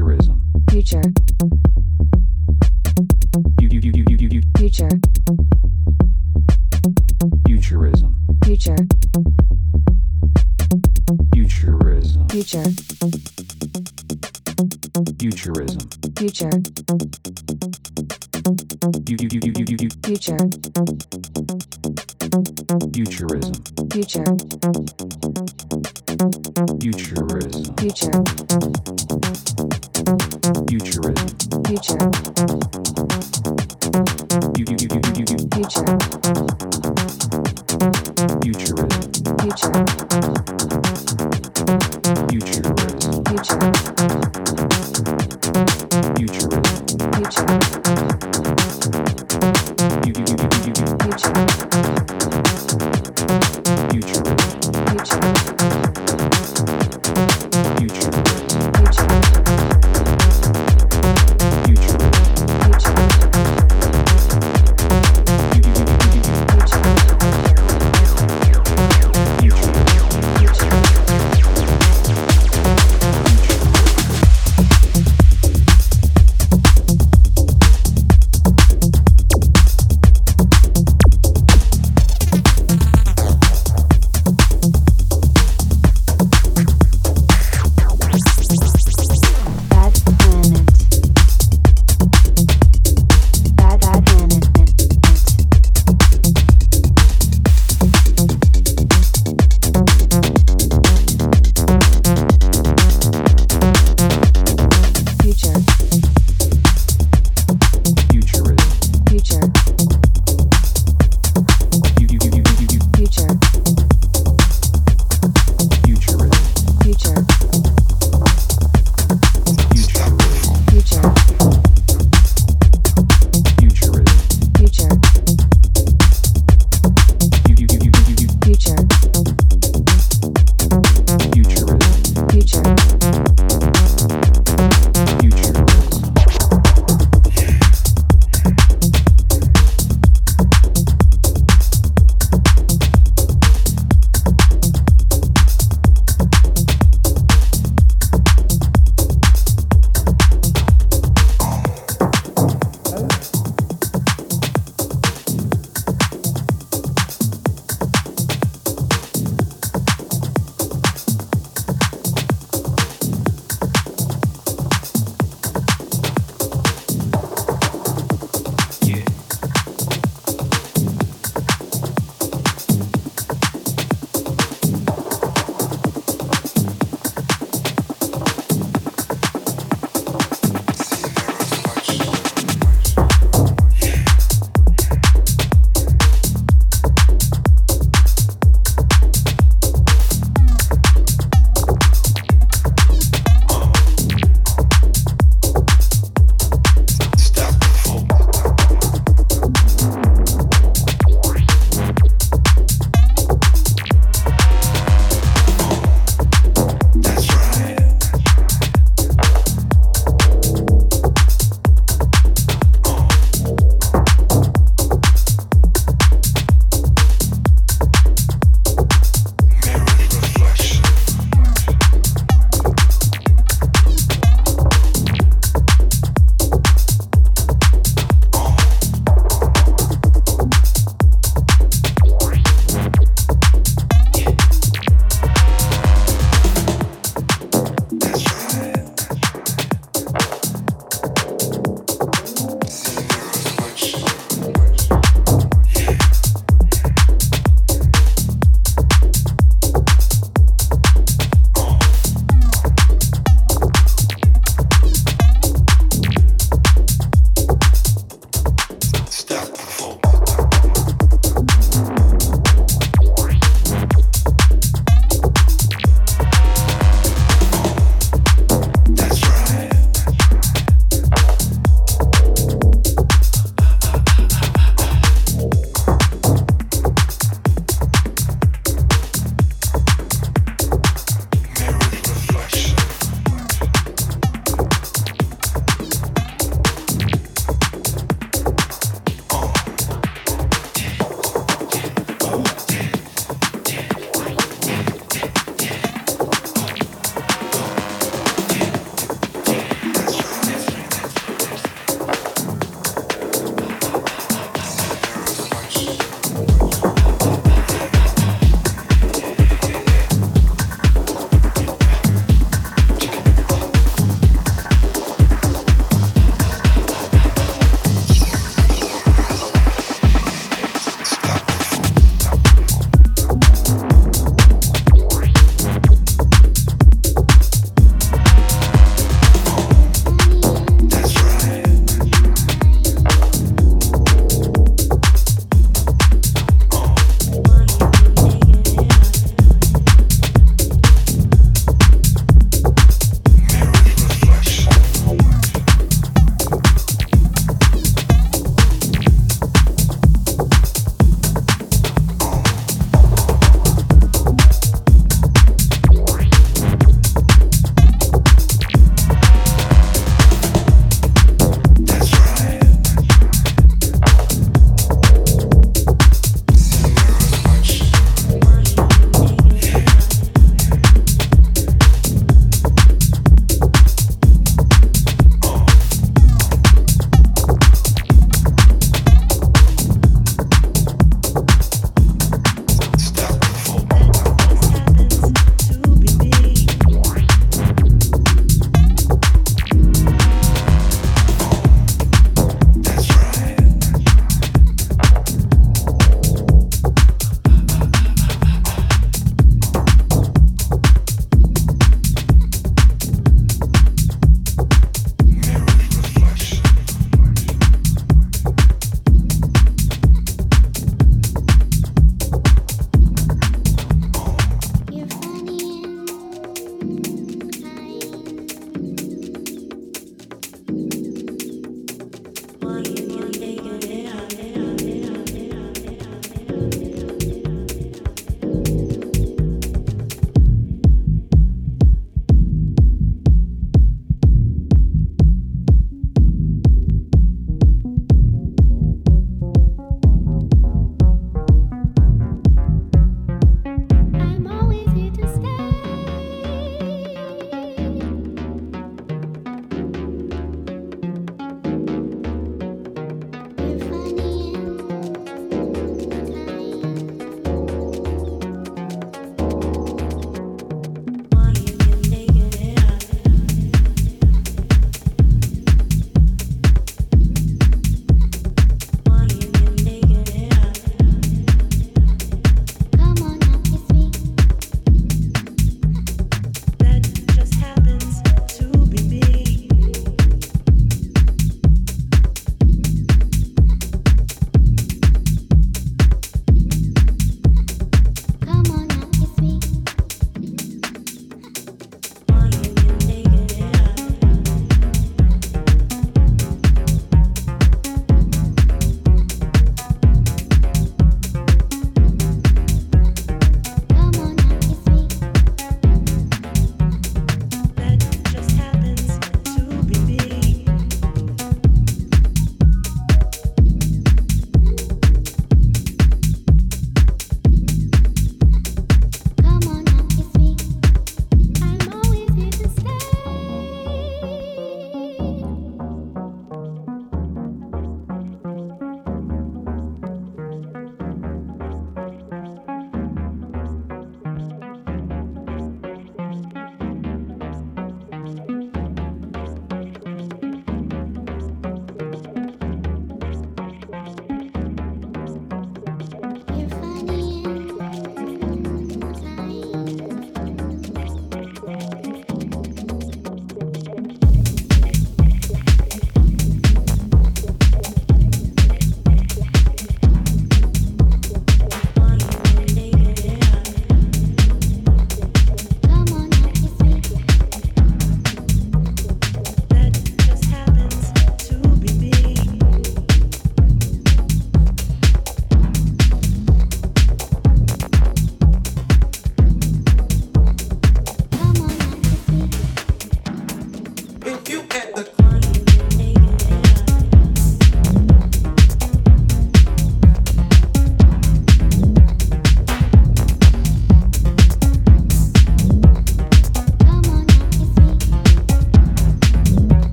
Futurism. Future. Future. Futurism. Future. Futurism. Future. Futurism. Future. Future. Futurism. Future. Futurism. Future.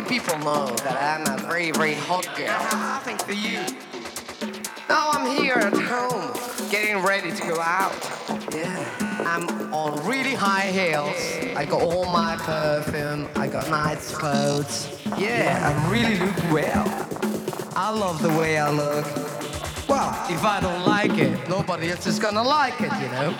many people know that I'm a very, very hot girl. Nothing for you. Now I'm here at home, getting ready to go out. Yeah. I'm on really high heels. I got all my perfume. I got nice clothes. Yeah, I really look well. I love the way I look. Well, if I don't like it, nobody else is gonna like it, you know?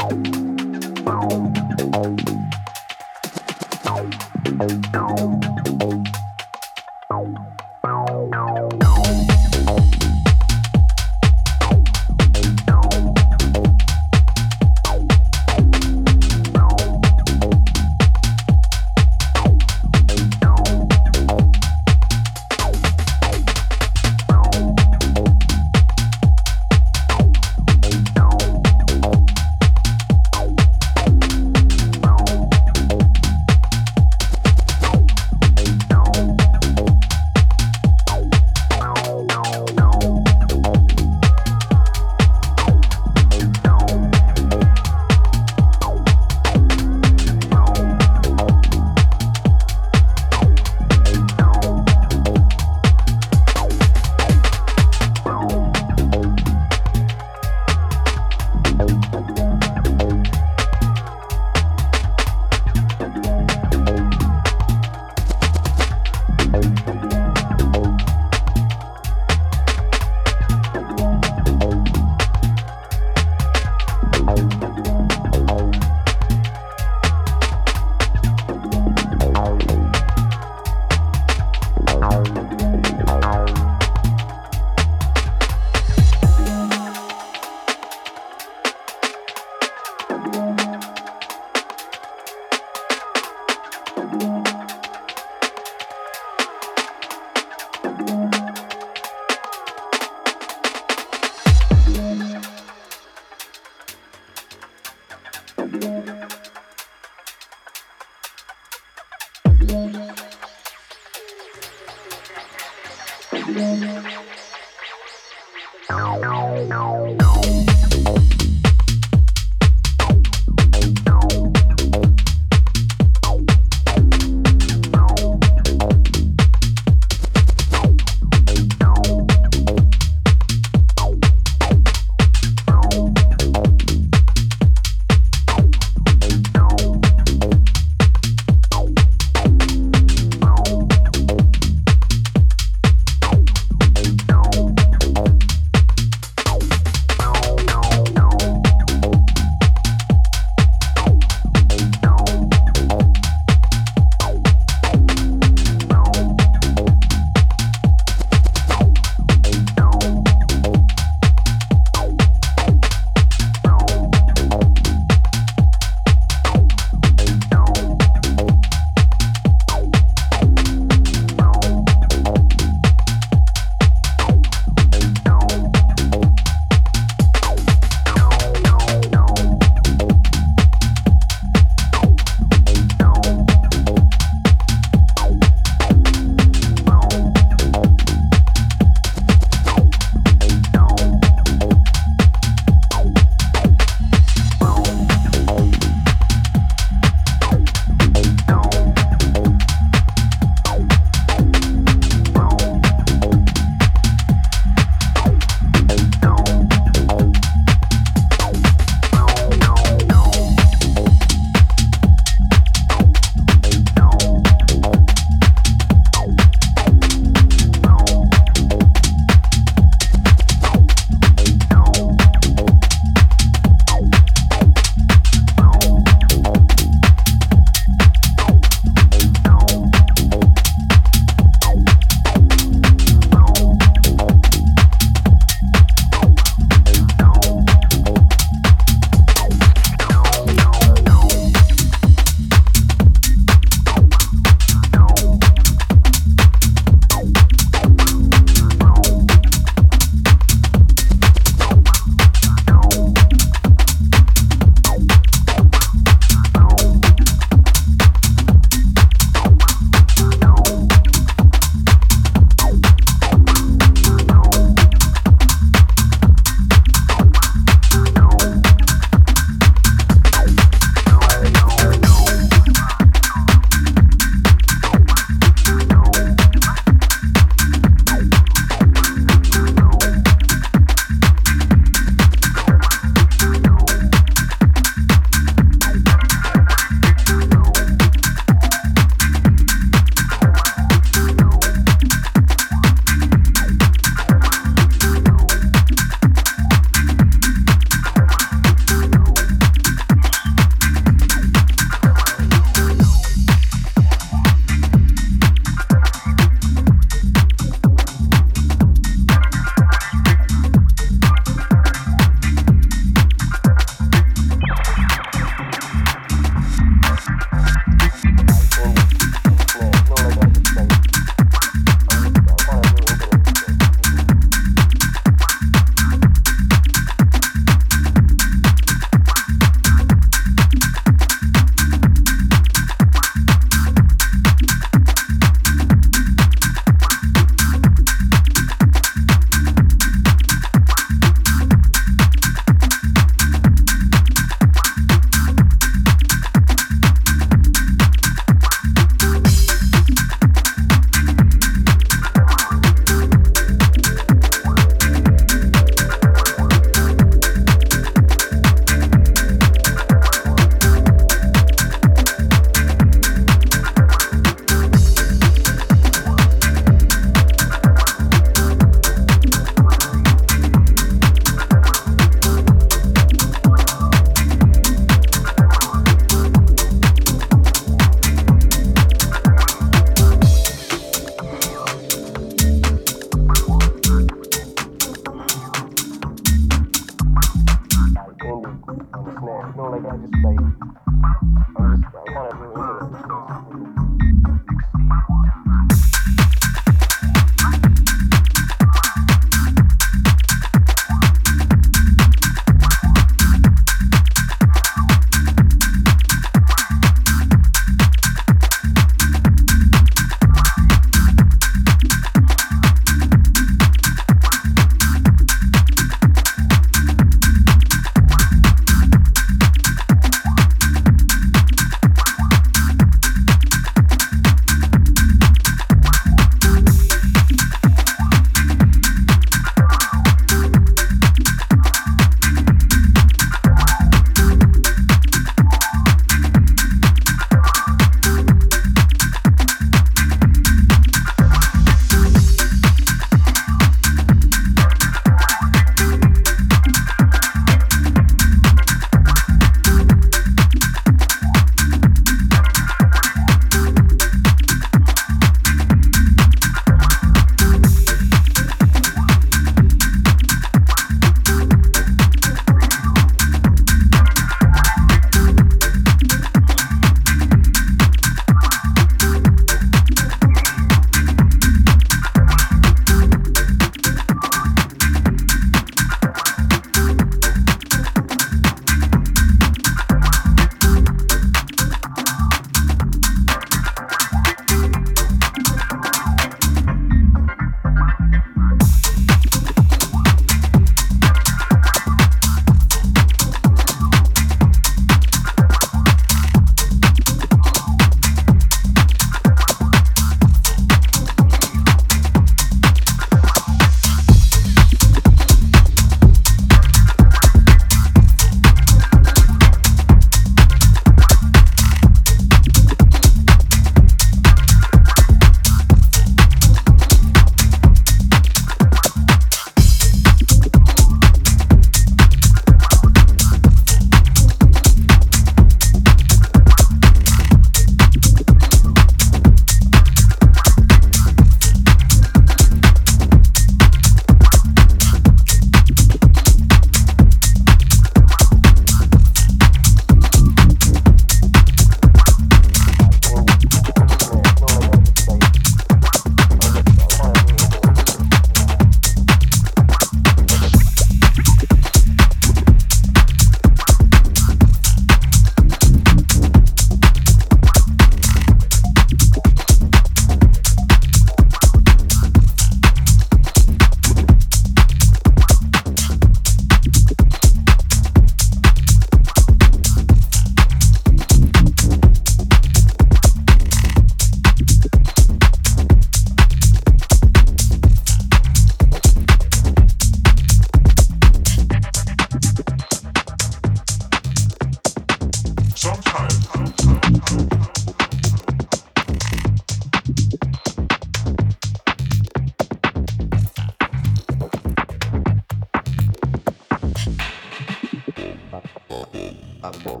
a mão.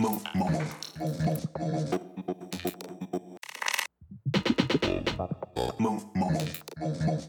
Mão, mão, mão, mão, mão, mão, mão, mão, mão.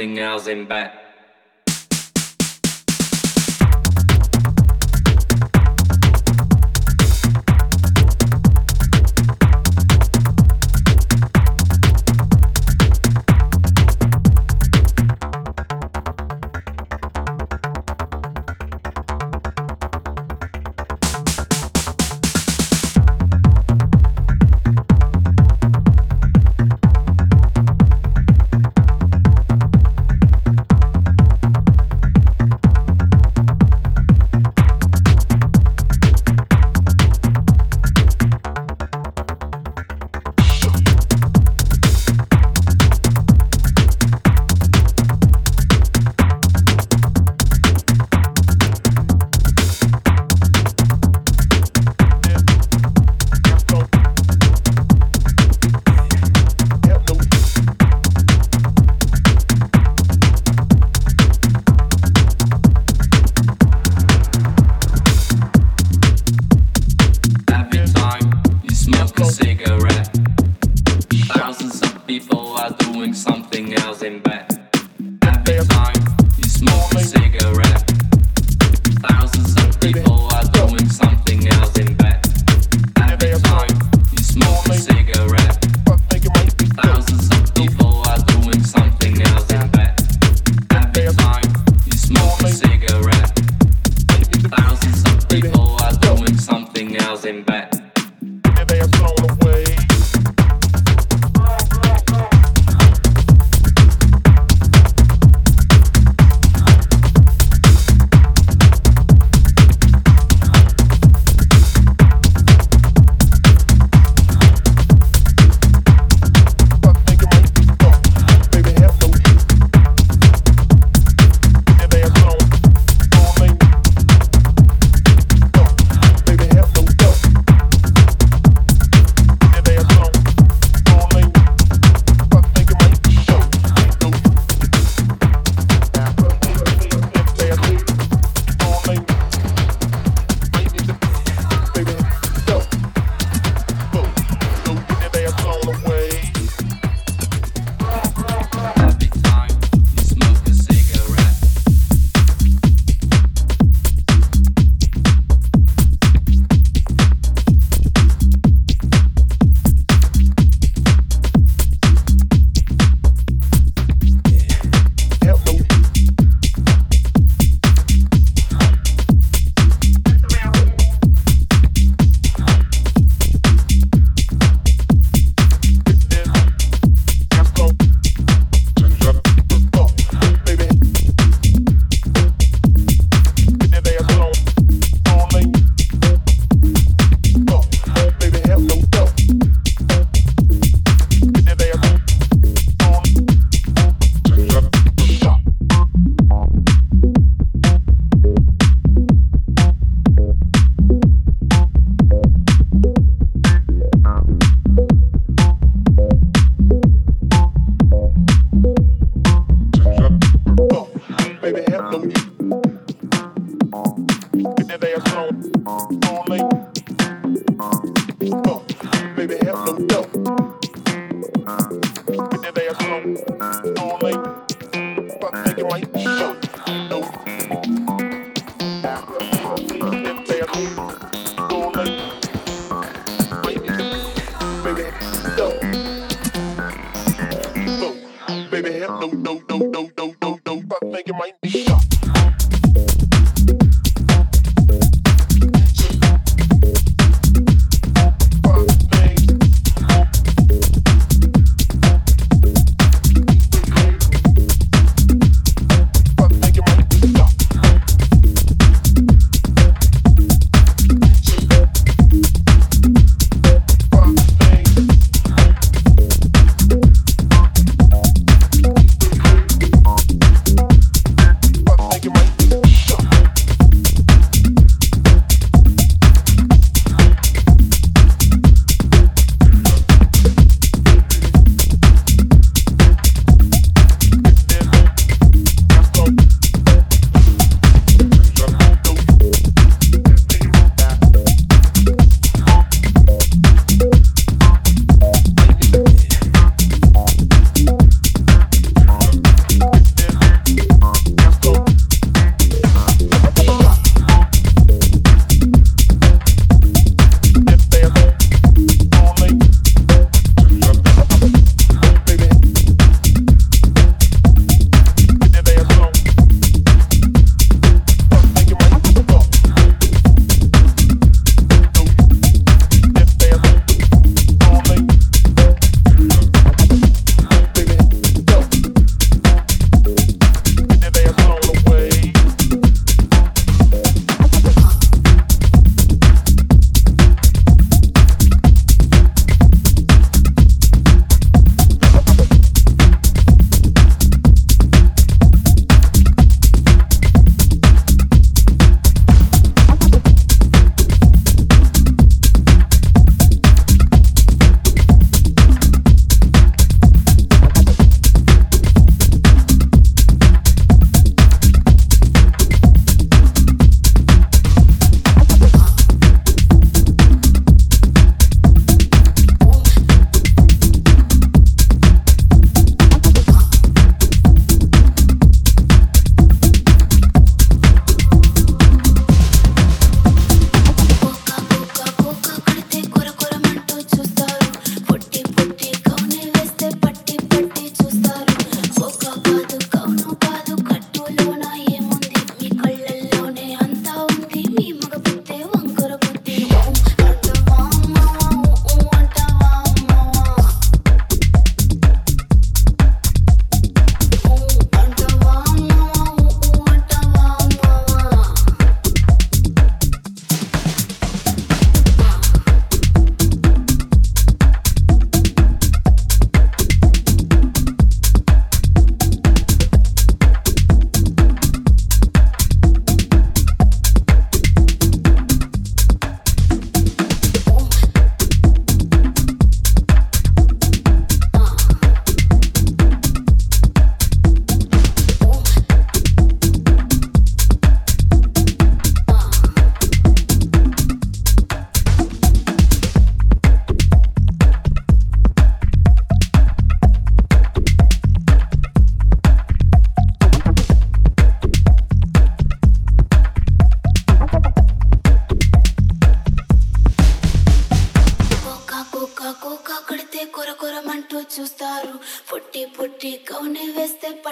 Doing something else in bed. But then they assume too late. But they can wait. Shoot.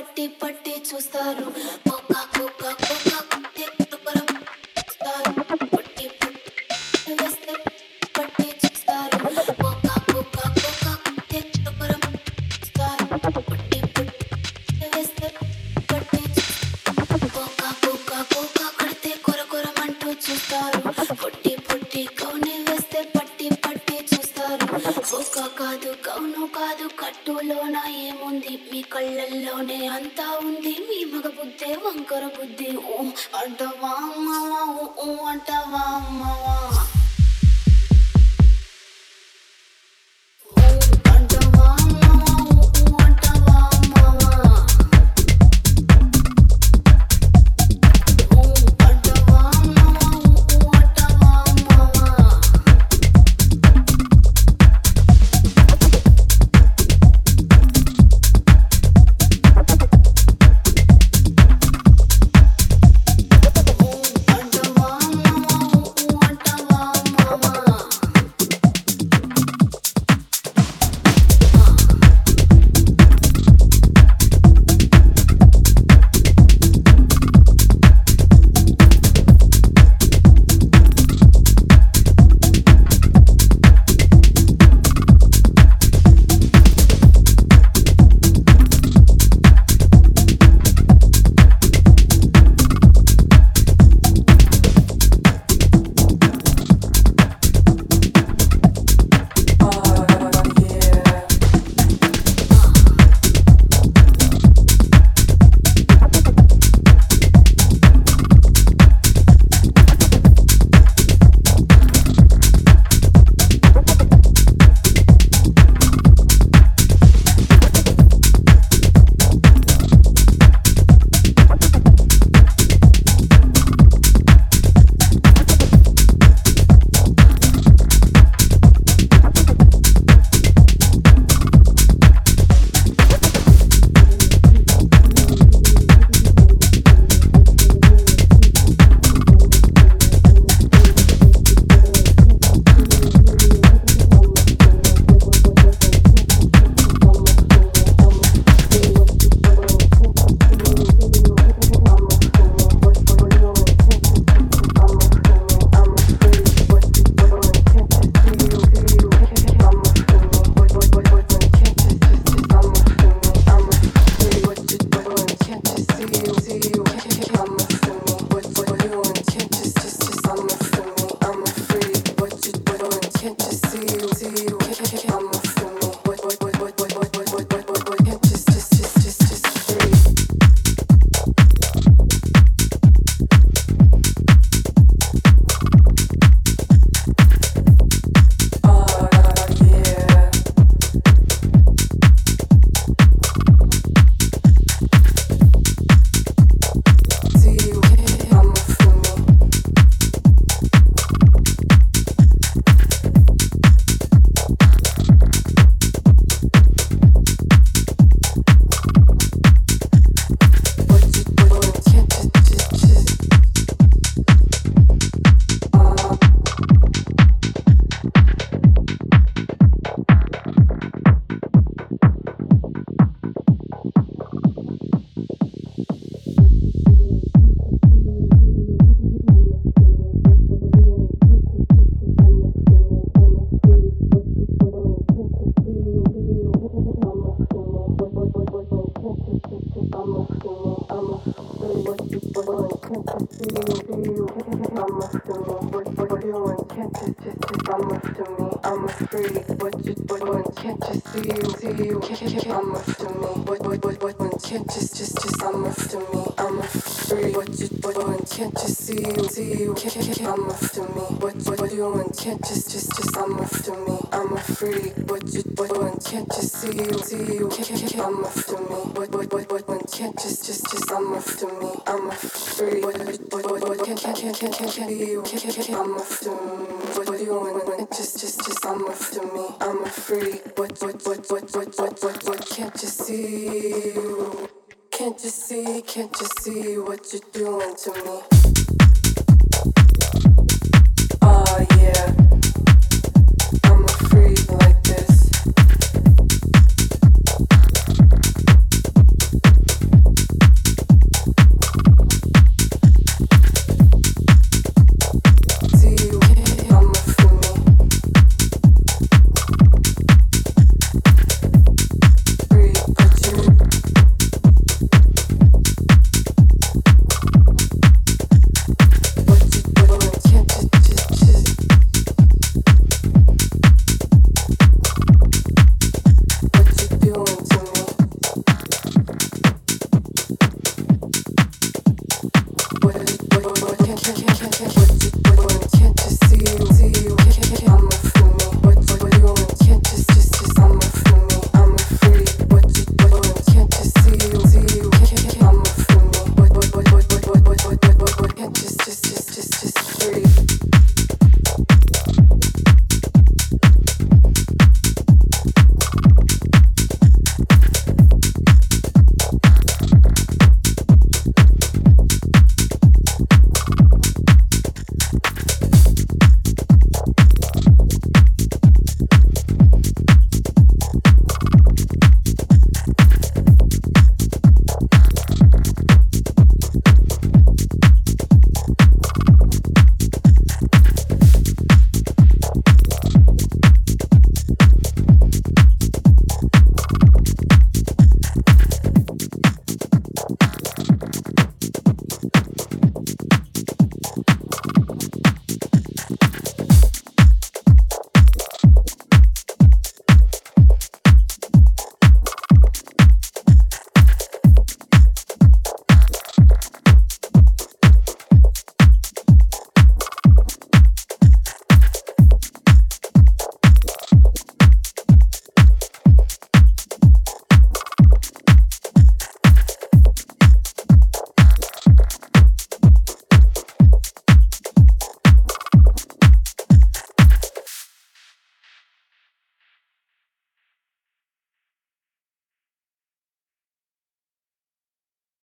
పట్టి పట్టి చూస్తారు.